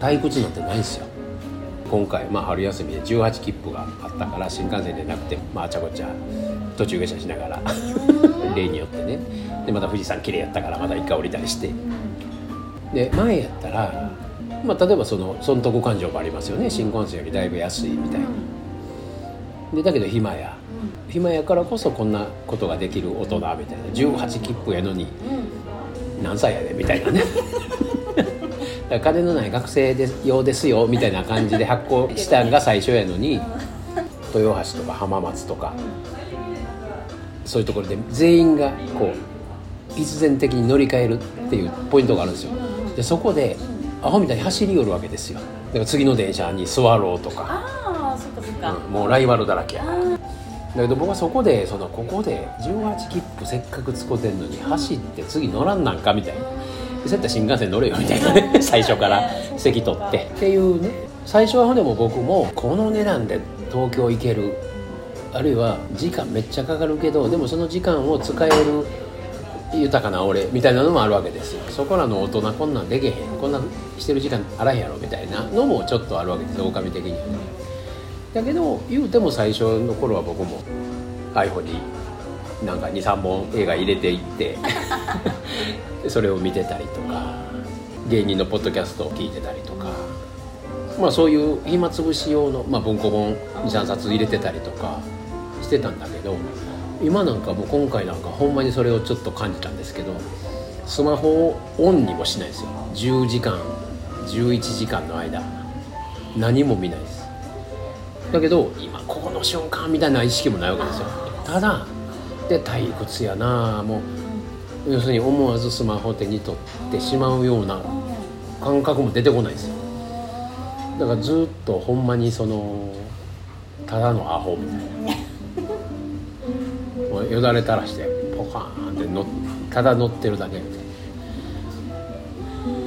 退屈なんてないんですよ。今回、まあ、春休みで18切符があったから新幹線でなくて、まあ、あちゃこちゃ途中下車しながら例によってね。でまた富士山綺麗やったからまた一回降りたりして。で前やったら、まあ、例えばその損得感情もありますよね。新幹線よりだいぶ安いみたいにでだけど暇や。暇やからこそこんなことができる大人みたいな。18切符やのに何歳やでみたいなね金のない学生で用ですよみたいな感じで発行したんが最初やのに豊橋とか浜松とか。そういうところで全員がこう必然的に乗り換えるっていうポイントがあるんですよ。でそこでアホみたいに走り寄るわけですよ。だから次の電車に座ろうとか、うんもうライバルだらけやから。だけど僕はそこでそのここで18切符せっかく使ってんのに走って次乗らんなんかみたいなそうやったら新幹線乗れよみたいなね。最初から席取って。っていうね。最初はでも僕もこの値段で東京行ける。あるいは時間めっちゃかかるけどでもその時間を使える豊かな俺みたいなのもあるわけですよ。そこらの大人こんなんでけへん。こんなんしてる時間あらへんやろみたいなのもちょっとあるわけです。狼的にはねだけど言うても最初の頃は僕も iPhone になんか23本映画入れていって それを見てたりとか芸人のポッドキャストを聞いてたりとかまあそういう暇つぶし用の、まあ、文庫本23冊入れてたりとかしてたんだけど今なんかもう今回なんかほんまにそれをちょっと感じたんですけどスマホをオンにもしないですよ。10時間11時間の間。何も見ないです。だけど今ここの瞬間みたいな意識もないわけですよ。ただで退屈やな。もう要するに思わずスマホを手に取ってしまうような感覚も出てこないですよ。だからずっとほんまにそのただのアホみたいな。もうよだれ垂らしてポカーンってのただ乗ってるだけ。みたい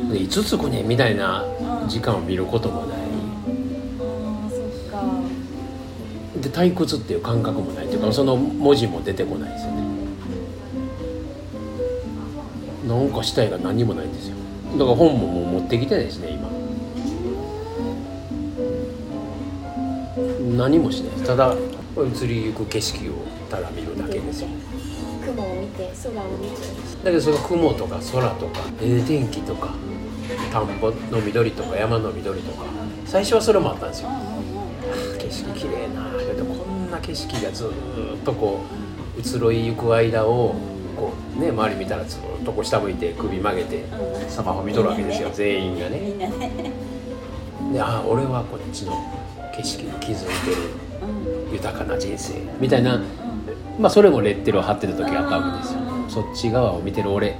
なでいつ着くねみたいな時間を見ることもない。で退屈っていう感覚もないというかその文字も出てこないですよね。なんかしたいが何にもないんですよ。だから本ももう持ってきてですね今。何もしないただ移りゆく景色をただ見るだけですよ。雲を見て空を見てだけどその雲とか空とかええ天気とか田んぼの緑とか山の緑とか最初はそれもあったんですよ景色綺麗な。だけどこんな景色がずーっとこう移ろいゆく間をこうね周り見たらずーっとこう下向いて首曲げてスマホ見とるわけですよ全員がね。みんなね。でああ俺はこっちの景色に気づいてるうん。豊かな人生みたいなまあそれもレッテルを貼ってた時があったわけですよ。そっち側を見てる俺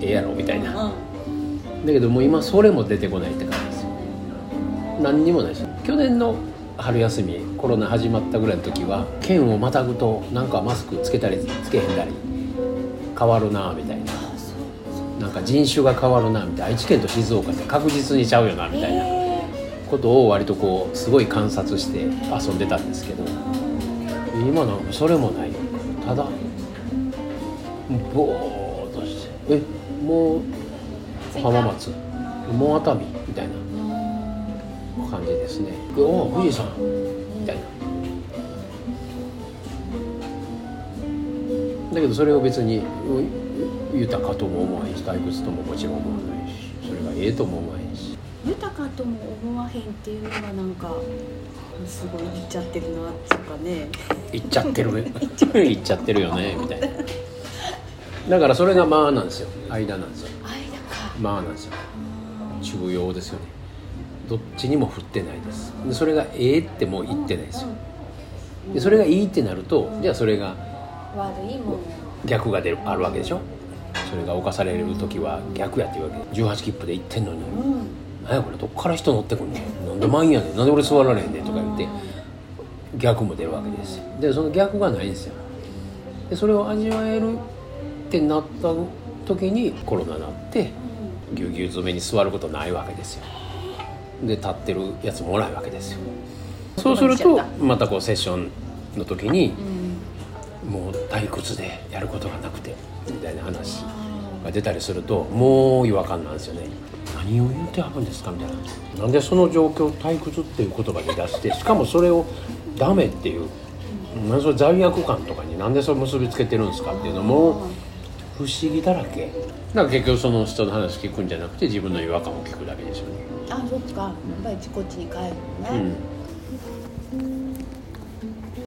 ええやろみたいな。うん。だけどもう今それも出てこないって感じですよ。何にもないです。去年の春休みコロナ始まったぐらいの時は県をまたぐとなんかマスクつけたりつけへんだり変わるなみたいな。なんか人種が変わるなみたいな。愛知県と静岡って確実にちゃうよなみたいなえ。ことを割とこうすごい観察して遊んでたんですけど今なんかそれもない。ただぼーっとしてえもう浜松？もう熱海？みたいな感じですねおお富士山みたいな。だけどそれを別にう豊かとも思わへんし退屈とももちろん思わないしそれがええとも思わへんし。ー豊かとも思わへんっていうのがなんかすごい言っちゃってるなっていうかね。行っちゃってる。行っちゃってるよねみたいな。だからそれがまあなんですよ。間なんですよ。間か。まあなんですよ。中庸ですよねどっちにも振ってないです。でそれがええってもう言ってないですよ。でそれがいいってなるとじゃあそれが逆が出るあるわけでしょ？それが犯される時は逆やっていうわけ。18切符で行ってんのに。うん「何やこれどっから人乗ってくんねんなんで満員やねん。なんで俺座られへんねん」とか言って逆も出るわけですよ。でその逆がないんですよ。でそれを味わえるってなった時にコロナになってぎゅうぎゅう詰めに座ることないわけですよで立ってるやつもおらないわけですよ。そうするとまたこうセッションの時にうん。もう退屈でやることがなくてみたいな話が出たりするともう違和感なんですよね。何を言うてはるんですかみたいな。なんでその状況を退屈っていう言葉で出してしかもそれをダメっていうなんでそれ罪悪感とかになんでそれ結びつけてるんですかっていうのも不思議だらけ。だから結局その人の話聞くんじゃなくて自分の違和感を聞くだけですよね。あそっか。やっぱりこっちに帰るのね、うん